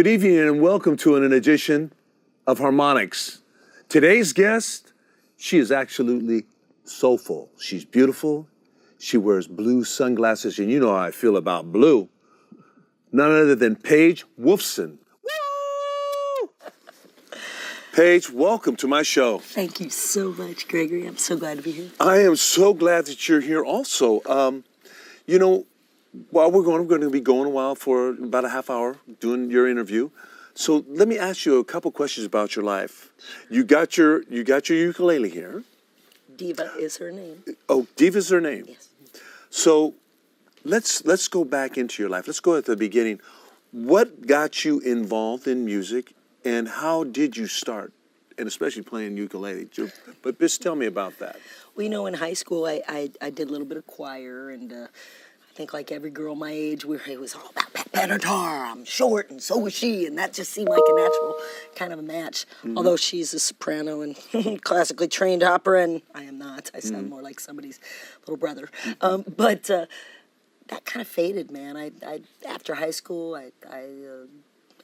Good evening and welcome to an edition of Harmonics. Today's guest, she is absolutely soulful. She's beautiful. She wears blue sunglasses, and you know how I feel about blue. None other than Paige Wolfson. Woo! Paige, welcome to my show. Thank you so much, Gregory. I'm so glad to be here. I am so glad that you're here also. Um, you know, while we're going, we're going to be going a while for about a half hour doing your interview. So let me ask you a couple questions about your life. You got your you got your ukulele here. Diva is her name. Oh, Diva's her name. Yes. So let's let's go back into your life. Let's go at the beginning. What got you involved in music, and how did you start? And especially playing ukulele. But just tell me about that. Well, you know, in high school, I, I, I did a little bit of choir, and uh, think, like every girl my age, where it was all about Benatar. I'm short, and so was she, and that just seemed like a natural kind of a match. Although she's a soprano and classically trained opera, and I am not. I sound more like somebody's little brother. Um, but uh, that kind of faded, man. I, I after high school, I I, uh,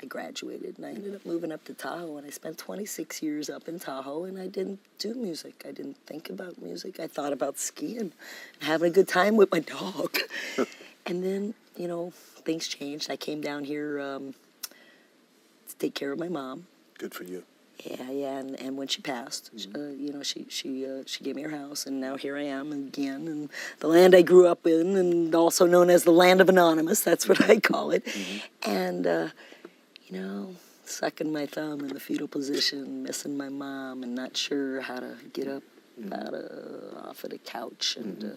I graduated and I ended up moving up to Tahoe, and I spent 26 years up in Tahoe, and I didn't do music. I didn't think about music. I thought about skiing and having a good time with my dog. and then, you know, things changed. I came down here um, to take care of my mom. Good for you. Yeah, yeah, and, and when she passed, uh, you know, she she uh, she gave me her house, and now here I am again, and the land I grew up in, and also known as the land of anonymous. That's what I call it, and uh, you know, sucking my thumb in the fetal position, missing my mom, and not sure how to get up out of off of the couch, and uh,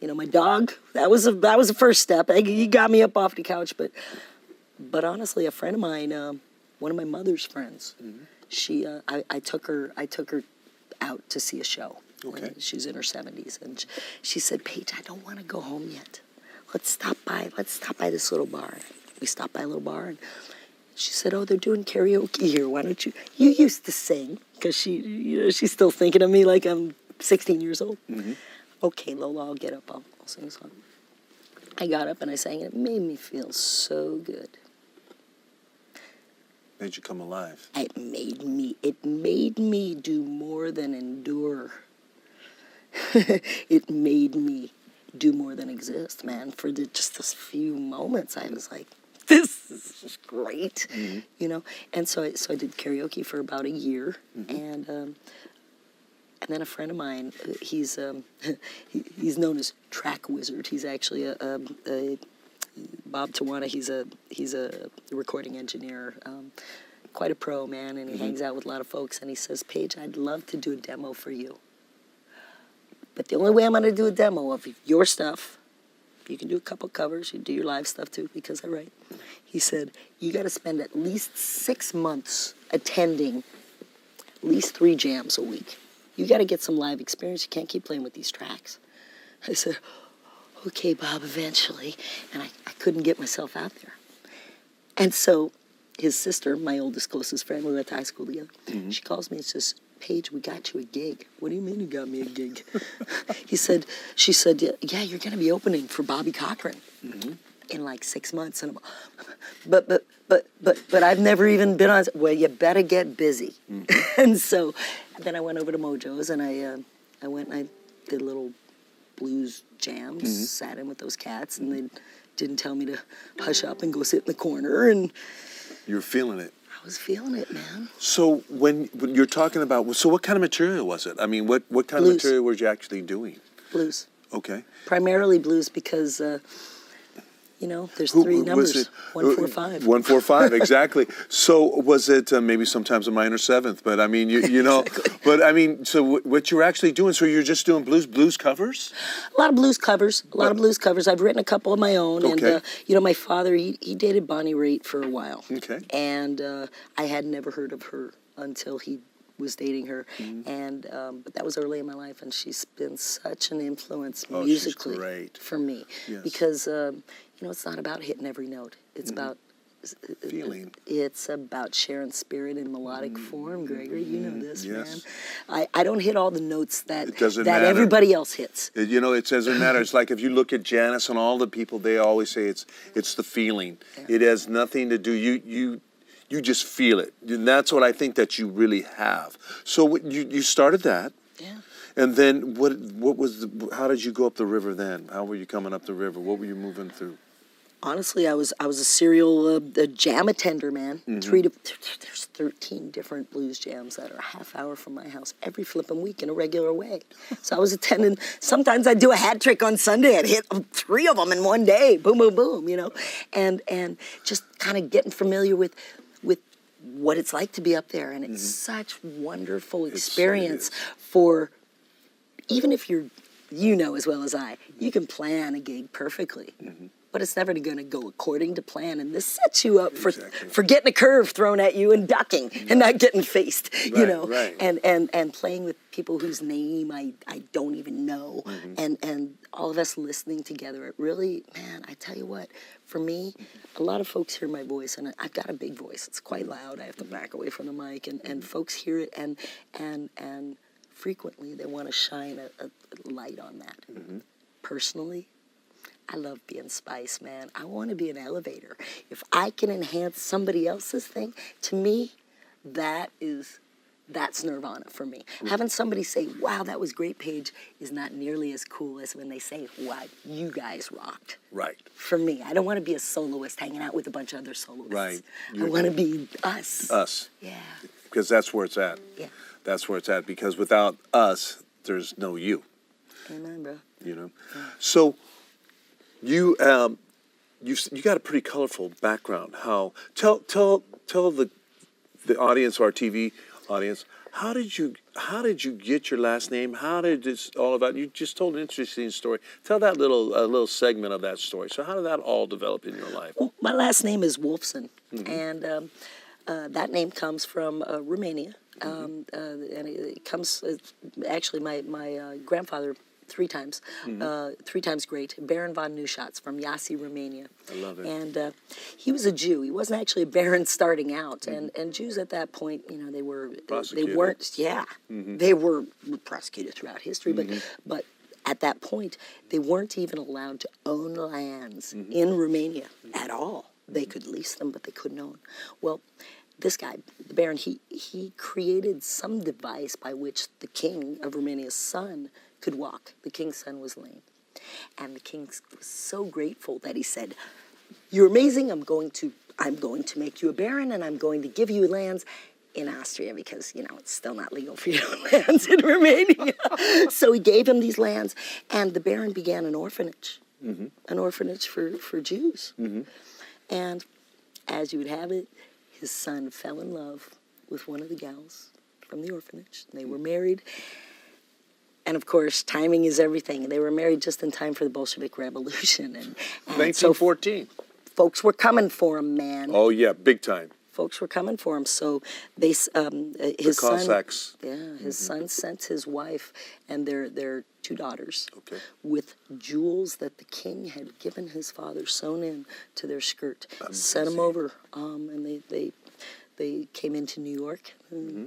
you know, my dog. That was a that was the first step. He got me up off the couch, but but honestly, a friend of mine, um, one of my mother's friends, she, uh, I, I took her, I took her out to see a show. Okay. She's in her seventies, and sh- she said, "Paige, I don't want to go home yet. Let's stop by. Let's stop by this little bar." We stopped by a little bar, and she said, "Oh, they're doing karaoke here. Why don't you? You used to sing because she, you know, she's still thinking of me like I'm 16 years old." Mm-hmm. Okay, Lola, I'll get up. I'll, I'll sing a song. I got up and I sang, and it made me feel so good. Made you come alive. It made me. It made me do more than endure. it made me do more than exist, man. For the, just those few moments, I was like, "This is great," you know. And so, I, so I did karaoke for about a year, and um, and then a friend of mine, uh, he's um, he, he's known as Track Wizard. He's actually a, a, a Bob Tawana. He's a he's a recording engineer, um, quite a pro man, and he hangs out with a lot of folks. And he says, "Paige, I'd love to do a demo for you, but the only way I'm going to do a demo of your stuff, you can do a couple covers, you do your live stuff too, because I write." He said, "You got to spend at least six months attending at least three jams a week. You got to get some live experience. You can't keep playing with these tracks." I said, okay, Bob, eventually. And I, I couldn't get myself out there. And so his sister, my oldest, closest friend, we went to high school together, mm-hmm. she calls me and says, Paige, we got you a gig. What do you mean you got me a gig? he said, she said, yeah, you're going to be opening for Bobby Cochran mm-hmm. in like six months. And I'm, but, but, but, but, but I've never even been on, well, you better get busy. Mm-hmm. and so then I went over to Mojo's and I, uh, I went and I did little blues jams, mm-hmm. sat in with those cats, and they didn't tell me to hush up and go sit in the corner. And You're feeling it. I was feeling it, man. So when, when you're talking about, so what kind of material was it? I mean, what, what kind of material were you actually doing? Blues. Okay. Primarily blues because uh, You know, there's Who- three numbers. it- One, four, five. One, four, five, exactly. so was it uh, maybe sometimes a minor seventh? But I mean, you, you know, but I mean, so w- what you're actually doing? So you're just doing blues blues covers? A lot of blues covers. A lot of blues covers. I've written a couple of my own, and Okay. uh, you know, my father he, he dated Bonnie Raitt for a while. Okay. And uh, I had never heard of her until he was dating her, Mm-hmm. and um, but that was early in my life, and she's been such an influence Oh, musically for me Yes. because um, you know it's not about hitting every note. It's about Mm-hmm. Feeling. It's about sharing spirit in melodic form, Gregory. You know this, Mm-hmm. Yes. man. I, I don't hit all the notes that that matter. everybody else hits. It- you know, it doesn't matter. It's like if you look at Janis and all the people, they always say it's it's the feeling. It has nothing to do. You you you just feel it, and that's what I think that you really have. So you you started that. Yeah. And then what? What was? The, how did you go up the river then? How were you coming up the river? What were you moving through? Honestly, I was I was a serial uh, a jam attender, man. Mm-hmm. Three to there's thirteen different blues jams that are a half hour from my house every flipping week in a regular way. So I was attending. Sometimes I'd do a hat trick on Sunday. I'd hit three of them in one day. Boom, boom, boom. You know, and and just kind of getting familiar with with what it's like to be up there, and it's such wonderful Mm-hmm. experience for even if you're, you know as well as I, you can plan a gig perfectly. Mm-hmm. But it's never going to go according to plan, and this sets you up for Exactly. for getting a curve thrown at you and ducking and not getting faced, you know, right. and and and playing with people whose name I, I don't even know, Mm-hmm. and and all of us listening together. It really, man, I tell you what, for me, a lot of folks hear my voice, and I've got a big voice. It's quite loud. I have to back away from the mic, and and Mm-hmm. folks hear it, and and and frequently they want to shine a, a light on that. Mm-hmm. Personally, I love being Spice, man. I want to be an elevator. If I can enhance somebody else's thing, to me, that is that's nirvana for me. Mm. Having somebody say, "Wow, that was great, Paige," is not nearly as cool as when they say, "Wow, you guys rocked." Right. For me, I don't want to be a soloist hanging out with a bunch of other soloists. Right. I You're- want to be us. Us, Yeah. because that's where it's at. Yeah. That's where it's at. Because without us, there's no you. Amen, bro. You know. So you um, you you got a pretty colorful background. How tell tell tell the the audience, our TV audience, how did you how did you get your last name? How did this all about? You just told an interesting story. Tell that little a little segment of that story. So how did that all develop in your life? Well, my last name is Wolfson, Mm-hmm. and um, uh, that name comes from uh, Romania. Mm-hmm. Um, uh, and it, it comes uh, actually my my uh, grandfather three times, Mm-hmm. uh, three times great, Baron von Neuschatz from Yassi, Romania. I love it. And uh, he was a Jew. He wasn't actually a baron starting out, and Mm-hmm. and Jews at that point, you know, they were they. Mm-hmm. weren't yeah, they were prosecuted throughout history, but but at that point, they weren't even allowed to own lands Mm-hmm. in Romania at all. They could lease them, but they couldn't own. Well, this guy, the Baron, he, he created some device by which the king of Romania's son could walk. The king's son was lame. And the king was so grateful that he said, You're amazing. I'm going to I'm going to make you a baron and I'm going to give you lands in Austria because, you know, it's still not legal for you to lands in Romania. so he gave him these lands and the baron began an orphanage. Mm-hmm. An orphanage for, for Jews. Mm-hmm. And as you would have it, his son fell in love with one of the gals from the orphanage. They were married. And of course, timing is everything. They were married just in time for the Bolshevik Revolution. And, and so folks were coming for him, man. Oh yeah, big time. Folks were coming for him. So they, um, uh, his the son, yeah, his son sent his wife and their their two daughters Okay. with jewels that the king had given his father sewn in to their skirt. Sent them over, um, and they they they came into New York, and Mm-hmm.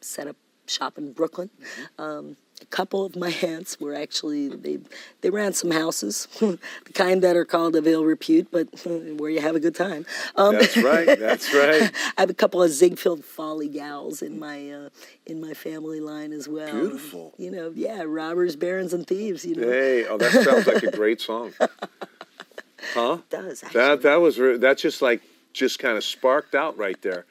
set up shop in Brooklyn. Um, a couple of my aunts were actually they they ran some houses, the kind that are called of ill repute, but where you have a good time. Um, That's right. That's right. I have a couple of Ziegfeld Folly gals in my uh, in my family line as well. Beautiful. You know, yeah, robbers, barons, and thieves. You know, Hey, oh, that sounds like a great song. Huh? it does actually. That that was re- that just like just kind of sparked out right there.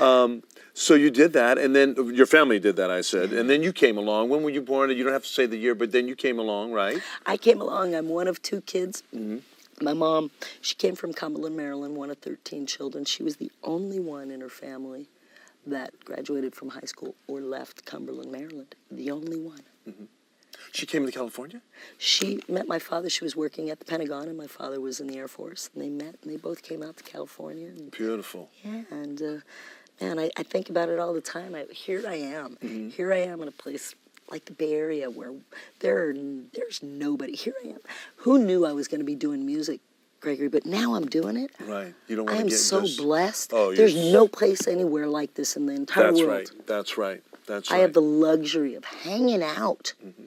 Um, so you did that, and then your family did that. I said, and then you came along. When were you born? You don't have to say the year, but then you came along, right? I came along. I'm one of two kids. Mm-hmm. My mom, she came from Cumberland, Maryland, one of 13 children. She was the only one in her family that graduated from high school or left Cumberland, Maryland. The only one. She came to California? She met my father. She was working at the Pentagon, and my father was in the Air Force. And they met, and they both came out to California. And, Beautiful. yeah, and uh, man, I, I think about it all the time. I, here I am. Here I am in a place like the Bay Area where there are, there's nobody. Here I am. Who knew I was going to be doing music, Gregory? But now I'm doing it. Right. You don't I want to am so just- blessed. Oh, you're There's s- no place anywhere like this in the entire That's world. That's right. That's right. That's right. I have the luxury of hanging out Mm-hmm.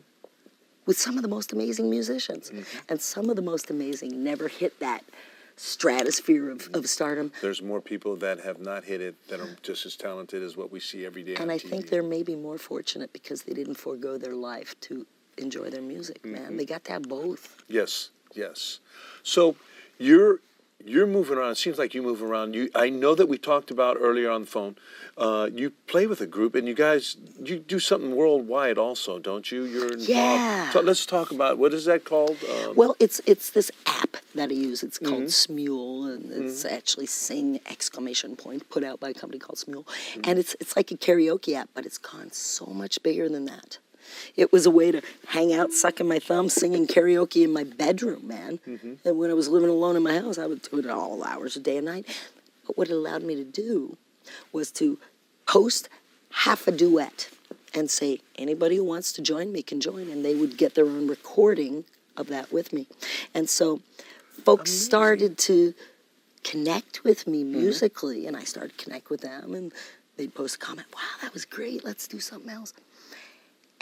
with some of the most amazing musicians. Mm-hmm. And some of the most amazing never hit that stratosphere of, of stardom. There's more people that have not hit it that are just as talented as what we see every day. And I TV. think they're maybe more fortunate because they didn't forego their life to enjoy their music, Mm-hmm. man. They got to have both. Yes, yes. So you're you're moving around. It seems like you move around. You, I know that we talked about earlier on the phone. Uh, you play with a group, and you guys you do something worldwide also, don't you? You're involved. Yeah. So let's talk about what is that called? Um, Well, it's it's this app that I use. It's called Mm-hmm. Smule, and it's actually sing exclamation point put out by a company called Smule, Mm-hmm. and it's it's like a karaoke app, but it's gone so much bigger than that. It was a way to hang out, sucking my thumb, singing karaoke in my bedroom, man. Mm-hmm. And when I was living alone in my house, I would do it all hours of day and night. But what it allowed me to do was to post half a duet and say, anybody who wants to join me can join, and they would get their own recording of that with me. And so folks started to connect with me musically, and I started to connect with them, and they'd post a comment, wow, that was great, let's do something else.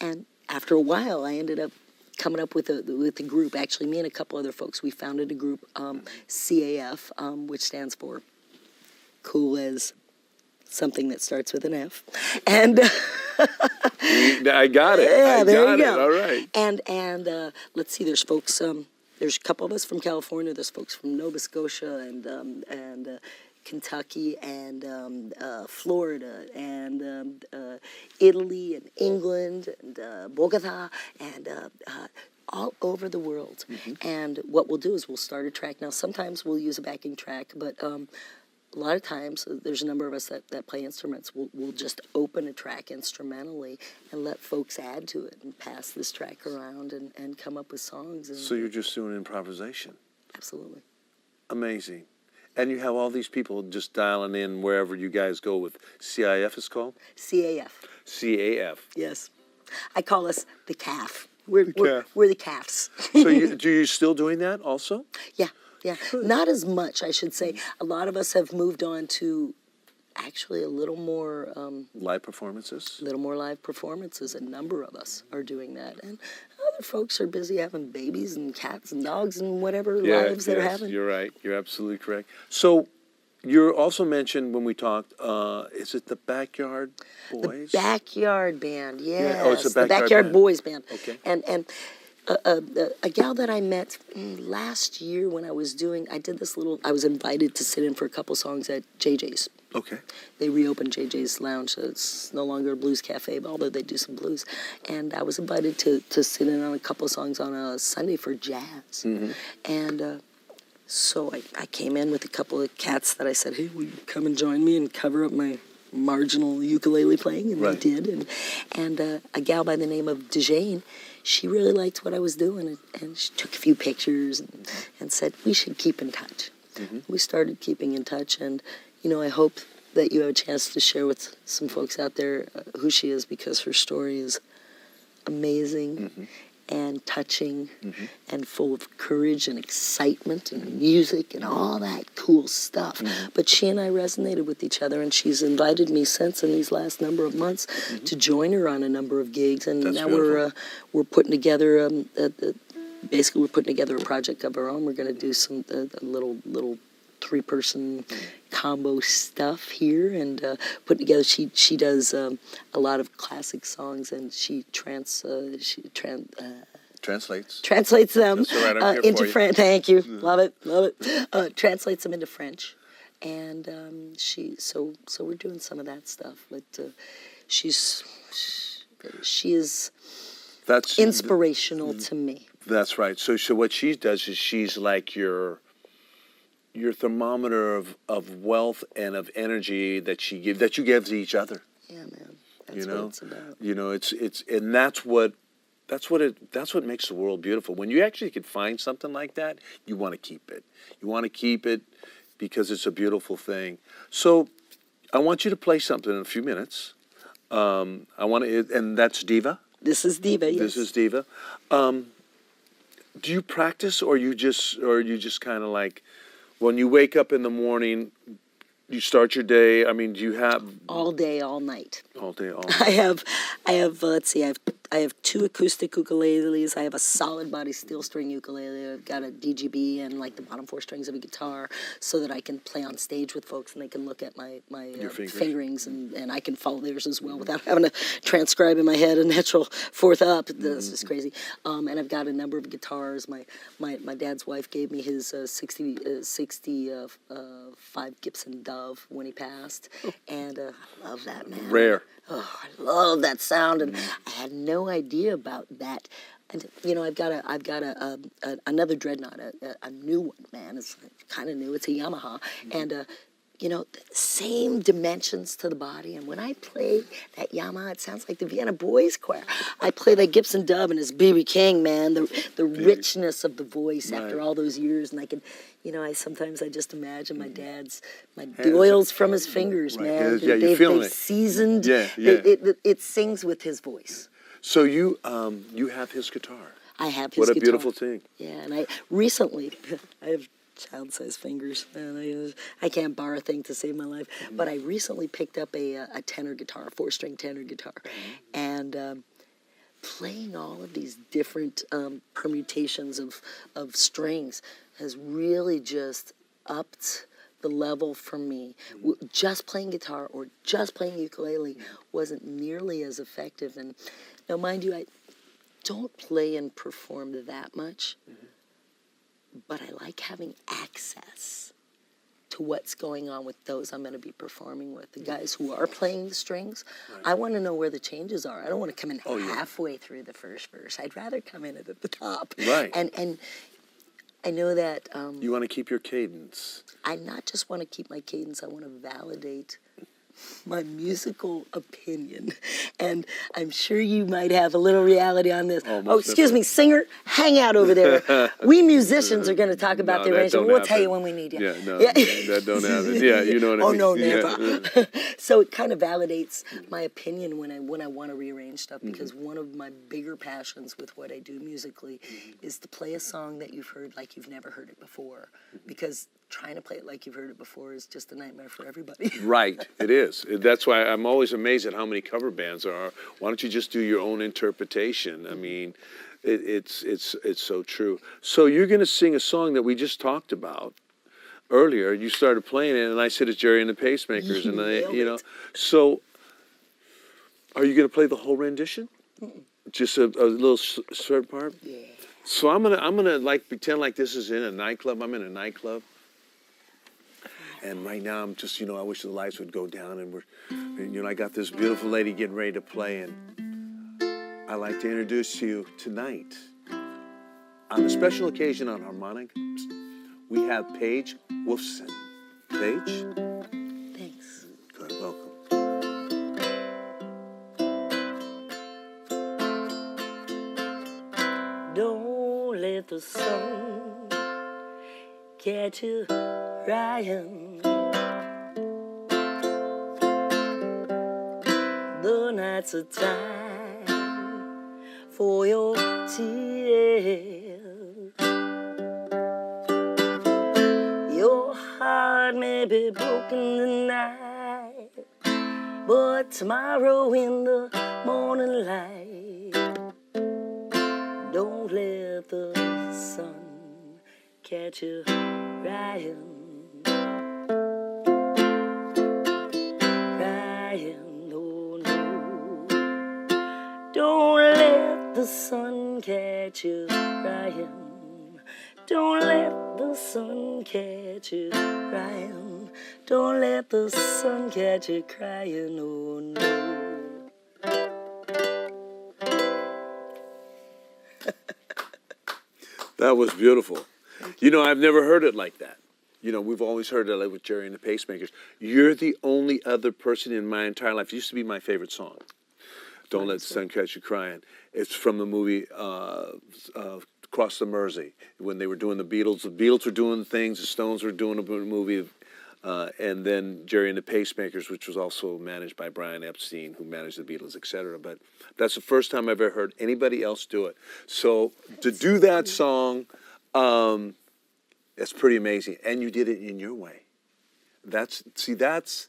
And after a while, I ended up coming up with a with a group. Actually, me and a couple other folks, we founded a group, um, CAF, um, which stands for Cool as something that starts with an F, and. I got it. Yeah, I there got you it. go. All right. And and uh, let's see, there's folks. Um, there's a couple of us from California. There's folks from Nova Scotia and um, and uh, Kentucky and um, uh, Florida and um, uh, Italy and England and uh, Bogota and. Uh, uh, all over the world, and what we'll do is we'll start a track. Now, sometimes we'll use a backing track, but um, a lot of times uh, there's a number of us that, that play instruments we'll, we'll just open a track instrumentally and let folks add to it and pass this track around and, and come up with songs and So you're just doing improvisation. absolutely Amazing. And you have all these people just dialing in wherever you guys go with CIF is called? caf CAF. yes i call us the calf we're, we're, calf. we're the calves So you, do you still doing that also? yeah yeah not as much i should say a lot of us have moved on to actually a little more um, Live performances? little more live performances. A number of us are doing that, and folks are busy having babies and cats and dogs and whatever lives they're having. You're right. You're absolutely correct. So you're also mentioned when we talked, uh, is it the Backyard Boys? The backyard band, yes. oh, it's the the Backyard backyard Band. boys band. Okay. And and a, a, a- gal that I met mm, last year when I was doing, I did this little. I was invited to sit in for a couple songs at JJ's. Okay. They reopened JJ's Lounge, so it's no longer a blues cafe, although they do some blues. And I was invited to, to sit in on a couple songs on a Sunday for jazz. Mm-hmm. And uh, so I, I came in with a couple of cats that I said, hey, will you come and join me and cover up my marginal ukulele playing? And Right. they did. And, and uh, a gal by the name of Dejane, she really liked what I was doing. And, she took a few pictures and, and said, we should keep in touch. We started keeping in touch. And, you know, I hope that you have a chance to share with some folks out there uh, who she is because her story is amazing and touching and full of courage and excitement and music and all that cool stuff. But she and I resonated with each other, and she's invited me since in these last number of months to join her on a number of gigs. And That's now we're uh, we're putting together um, a, a, basically we're putting together a project of our own. We're going to do some uh, a little little three person combo stuff here and uh, putting together she she does um, a lot of classic songs and she trans uh, she trans uh, Translates. translates them right, uh, into. French. Thank you, love it, love it. Uh, translates them into French, and um, she so so we're doing some of that stuff. But uh, she's she is That's inspirational to me. That's right. So, so what she does is she's like your your thermometer of, of wealth and of energy that she give that you give to each other. Yeah, man. That's you know, what it's about. you know, it's it's and that's what that's what it that's what makes the world beautiful. When you actually can find something like that, you want to keep it. You want to keep it because it's a beautiful thing. So, I want you to play something in a few minutes. Um, I want to, and that's Diva. This is Diva. Yes. This is Diva. Um, do you practice, or you just, or you just kind of like, when you wake up in the morning, you start your day. I mean, do you have all day, all night. all day, all? I have, I have. Uh, let's see. I have, I have two acoustic ukuleles. I have a solid body steel string ukulele. I've got a DGB and like the bottom four strings of a guitar, so that I can play on stage with folks and they can look at my my uh, fingerings and, and I can follow theirs as well without having to transcribe in my head a natural fourth up. This Mm-hmm. is crazy. Um, and I've got a number of guitars. My my, my dad's wife gave me his uh, 60, uh, 60 uh, uh, five Gibson Dove when he passed, and uh, I love that man. Rare. Oh, I love that sound, and I had no idea about that. And you know, I've got a, I've got a, a, a another dreadnought, a, a, new one, man. It's kind of new. It's a Yamaha, and uh, you know, the same dimensions to the body. And when I play that Yamaha, it sounds like the Vienna Boys Choir. I play that Gibson Dove and it's BB King, man. The the richness of the voice after all those years, and I can. You know, I sometimes I just imagine my dad's, my the oils from his fingers, Right. man. Yeah, They- yeah, you're they've- feeling they've it. seasoned. Yeah, yeah. It, it, it sings with his voice. So you um, you have his guitar. I have his guitar. What a guitar. beautiful thing. Yeah, and I recently, I have child-sized fingers, and I, I can't bar a thing to save my life. Mm-hmm. But I recently picked up a, uh, a tenor guitar, a four-string tenor guitar, Mm-hmm. and um, playing all of these different um, permutations of of strings has really just upped the level for me. W- Just playing guitar or just playing ukulele wasn't nearly as effective. And now, mind you, I don't play and perform that much, but I like having access to what's going on with those I'm going to be performing with. The guys who are playing the strings, I want to know where the changes are. I don't want to come in Oh, yeah. halfway through the first verse. I'd rather come in at the top. Right. And and I know that um, You want to keep your cadence. I not just want to keep my cadence, I want to validate my musical opinion. And I'm sure you might have a little reality on this. Oh, Oh, excuse me, singer, hang out over there. we musicians are going to talk about No, the arrangement. We'll tell you when we need you. Yeah, no, that don't happen. Yeah, you know what I oh mean. Oh, no, Yeah. never. so it kind of validates my opinion when I when I want to rearrange stuff Mm-hmm. because one of my bigger passions with what I do musically Mm-hmm. is to play a song that you've heard like you've never heard it before. Mm-hmm. Because trying to play it like you've heard it before is just a nightmare for everybody. Right, it is. That's why I'm always amazed at how many cover bands there are. Why don't you just do your own interpretation? I mm-hmm. mean, it, it's it's it's so true. So you're going to sing a song that we just talked about earlier. You started playing it, and I said it's Gerry and the Pacemakers, and I, you know. it. So, are you going to play the whole rendition? Just a, a little s- certain part. yeah. So I'm gonna I'm gonna like pretend like this is in a nightclub. I'm in a nightclub. And right now I'm just, you know, I wish the lights would go down and we're and, you know, I got this beautiful lady getting ready to play and I'd like to introduce to you tonight. On a special occasion on harmonic, we have Paige Wolfson. Paige, Thanks. good, welcome. Don't let the sun catch you crying. The night's a time for your tears. Your heart may be broken tonight, but tomorrow in the morning light. Don't let the sun catch you. Crying, Don't let the sun catch you crying. Don't let the sun catch you crying. Don't let the sun catch you crying, oh no. That was beautiful. You know, I've never heard it like that. You know, we've always heard it like with Gerry and the Pacemakers. You're the only other person in my entire life. It used to be my favorite song. Don't let the sun catch you crying. It's from the movie uh, uh, Cross the Mersey when they were doing the Beatles. The Beatles were doing things. The Stones were doing a movie. Uh, and then Gerry and the Pacemakers, which was also managed by Brian Epstein, who managed the Beatles, etc. But that's the first time I've ever heard anybody else do it. So to do that song, um, it's pretty amazing, and you did it in your way. That's see, that's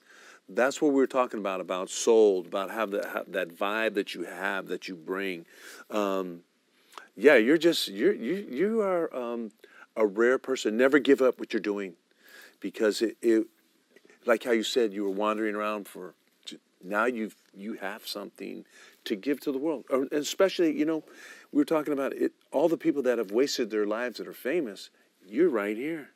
that's what we are talking about about soul, about have, the, have that vibe that you have that you bring. Um, yeah, you're just you're, you you are um, a rare person. Never give up what you're doing, because it, it like how you said you were wandering around for now you've you have something to give to the world, and especially you know we were talking about it. All the people that have wasted their lives that are famous you're right here.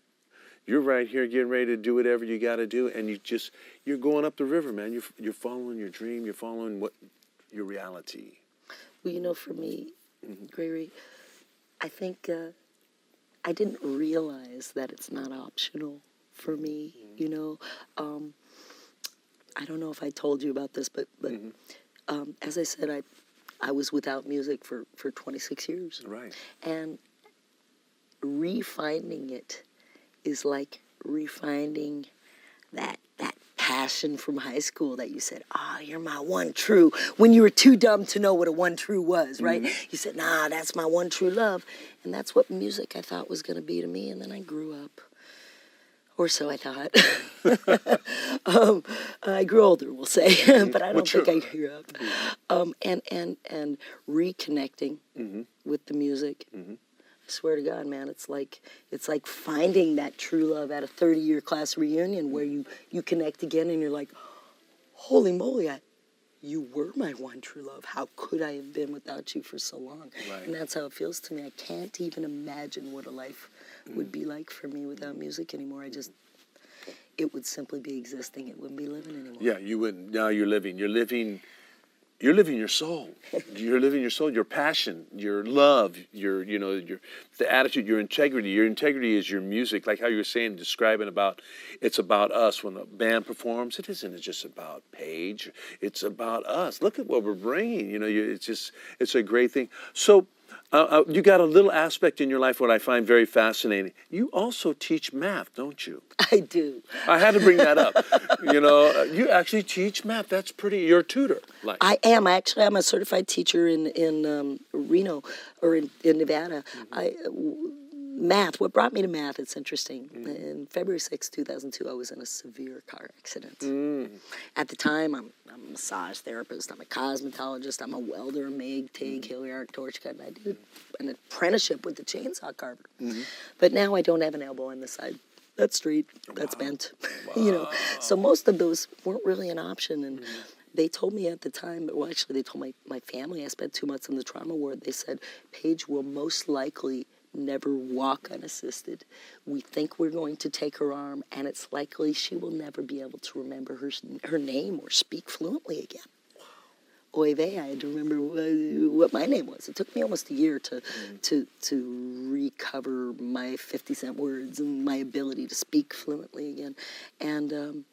You're right here getting ready to do whatever you got to do, and you just you're going up the river, man. You're you're following your dream. You're following what your reality. Well, you know, for me, mm-hmm. Gregory, I think uh, I didn't realize that it's not optional for me. Mm-hmm. You know, um, I don't know if I told you about this, but but mm-hmm. um, as I said, I I was without music for for 26 years. Right. And refinding it is like refinding that that passion from high school that you said, "Ah, oh, you're my one true." When you were too dumb to know what a one true was, right? Mm-hmm. You said, "Nah, that's my one true love," and that's what music I thought was going to be to me. And then I grew up, or so I thought. um, I grew older, we'll say, but I don't think I grew up. Mm-hmm. Um, and and and reconnecting mm-hmm. with the music mm-hmm. I swear to God, man, it's like it's like finding that true love at a 30 year class reunion where you you connect again and you're like, holy moly, I, you were my one true love. How could I have been without you for so long? Right. And that's how it feels to me. I can't even imagine what a life mm. would be like for me without music anymore. I just it would simply be existing. It wouldn't be living anymore. Yeah, you wouldn't. Now you're living. You're living you're living your soul. You're living your soul, your passion, your love, your you know your the attitude, your integrity. Your integrity is your music, like how you were saying, describing about it's about us when a band performs. It isn't just about Paige. It's about us. Look at what we're bringing. You know, it's just it's a great thing. So uh, uh, you got a little aspect in your life what I find very fascinating. You also teach math, don't you? I do. I had to bring that up. you know, uh, you actually teach math. That's pretty. You're a tutor. Like. I am. Actually, I'm a certified teacher in in um, Reno or in, in Nevada. Mm-hmm. I math, what brought me to math, it's interesting. Mm. In February 6, 2002, I was in a severe car accident. Mm. At the time, I'm, I'm, a massage therapist, I'm a cosmetologist, I'm a welder, MIG, TIG, mm. Hilliard torch cut, and I did an apprenticeship with the chainsaw carver. Mm-hmm. But now I don't have an elbow in the side. That's straight, that's wow. bent. Wow. you know, so most of those weren't really an option. And mm. they told me at the time, well, actually, they told my, my family, I spent two months in the trauma ward. They said, Paige will most likely never walk unassisted. We think we're going to take her arm, and it's likely she will never be able to remember her, her name or speak fluently again. Oy vey, I had to remember what my name was. It took me almost a year to, mm. to, to recover my 50 cent words and my ability to speak fluently again. And um,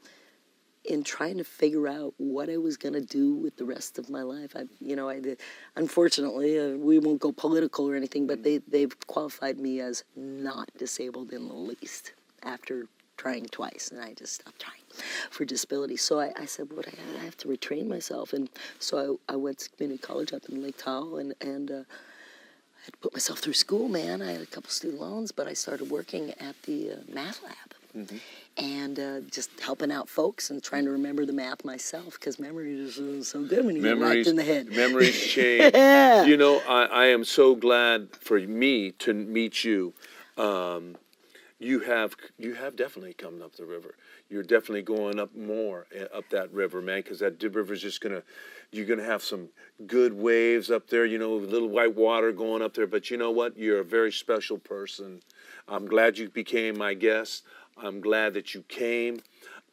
in trying to figure out what I was going to do with the rest of my life. I, you know, I, unfortunately, uh, we won't go political or anything, but they, they've qualified me as not disabled in the least after trying twice, and I just stopped trying for disability. So I, I said, "What I, I, have to retrain myself," and so I, I went to community college up in Lake Tahoe, and and uh, I had to put myself through school. Man, I had a couple student loans, but I started working at the uh, math lab Mm-hmm. And uh, just helping out folks and trying to remember the math myself because memory is uh, so good when you memories, get in the head. Memories change. yeah. You know, I, I, am so glad for me to meet you. Um, you have you have definitely come up the river. You're definitely going up more eh, up that river, man, because that river is just gonna you're gonna have some good waves up there. You know, little white water going up there. But you know what? You're a very special person. I'm glad you became my guest. I'm glad that you came.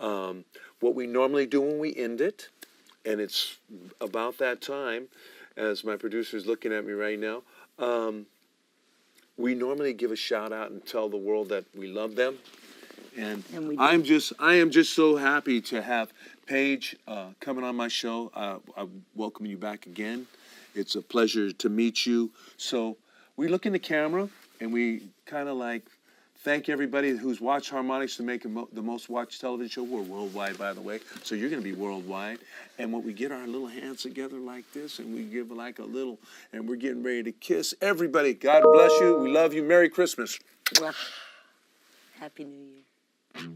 Um, what we normally do when we end it, and it's about that time, as my producer is looking at me right now, um, we normally give a shout out and tell the world that we love them. And, And. I'm just, I am just so happy to have Paige uh, coming on my show. Uh, I welcome you back again. It's a pleasure to meet you. So we look in the camera and we kind of like thank everybody who's watched Harmonics to make the most watched television show. We're worldwide, by the way, so you're going to be worldwide. And when we get our little hands together like this, and we give like a little, and we're getting ready to kiss everybody. God bless you. We love you. Merry Christmas. Happy New Year.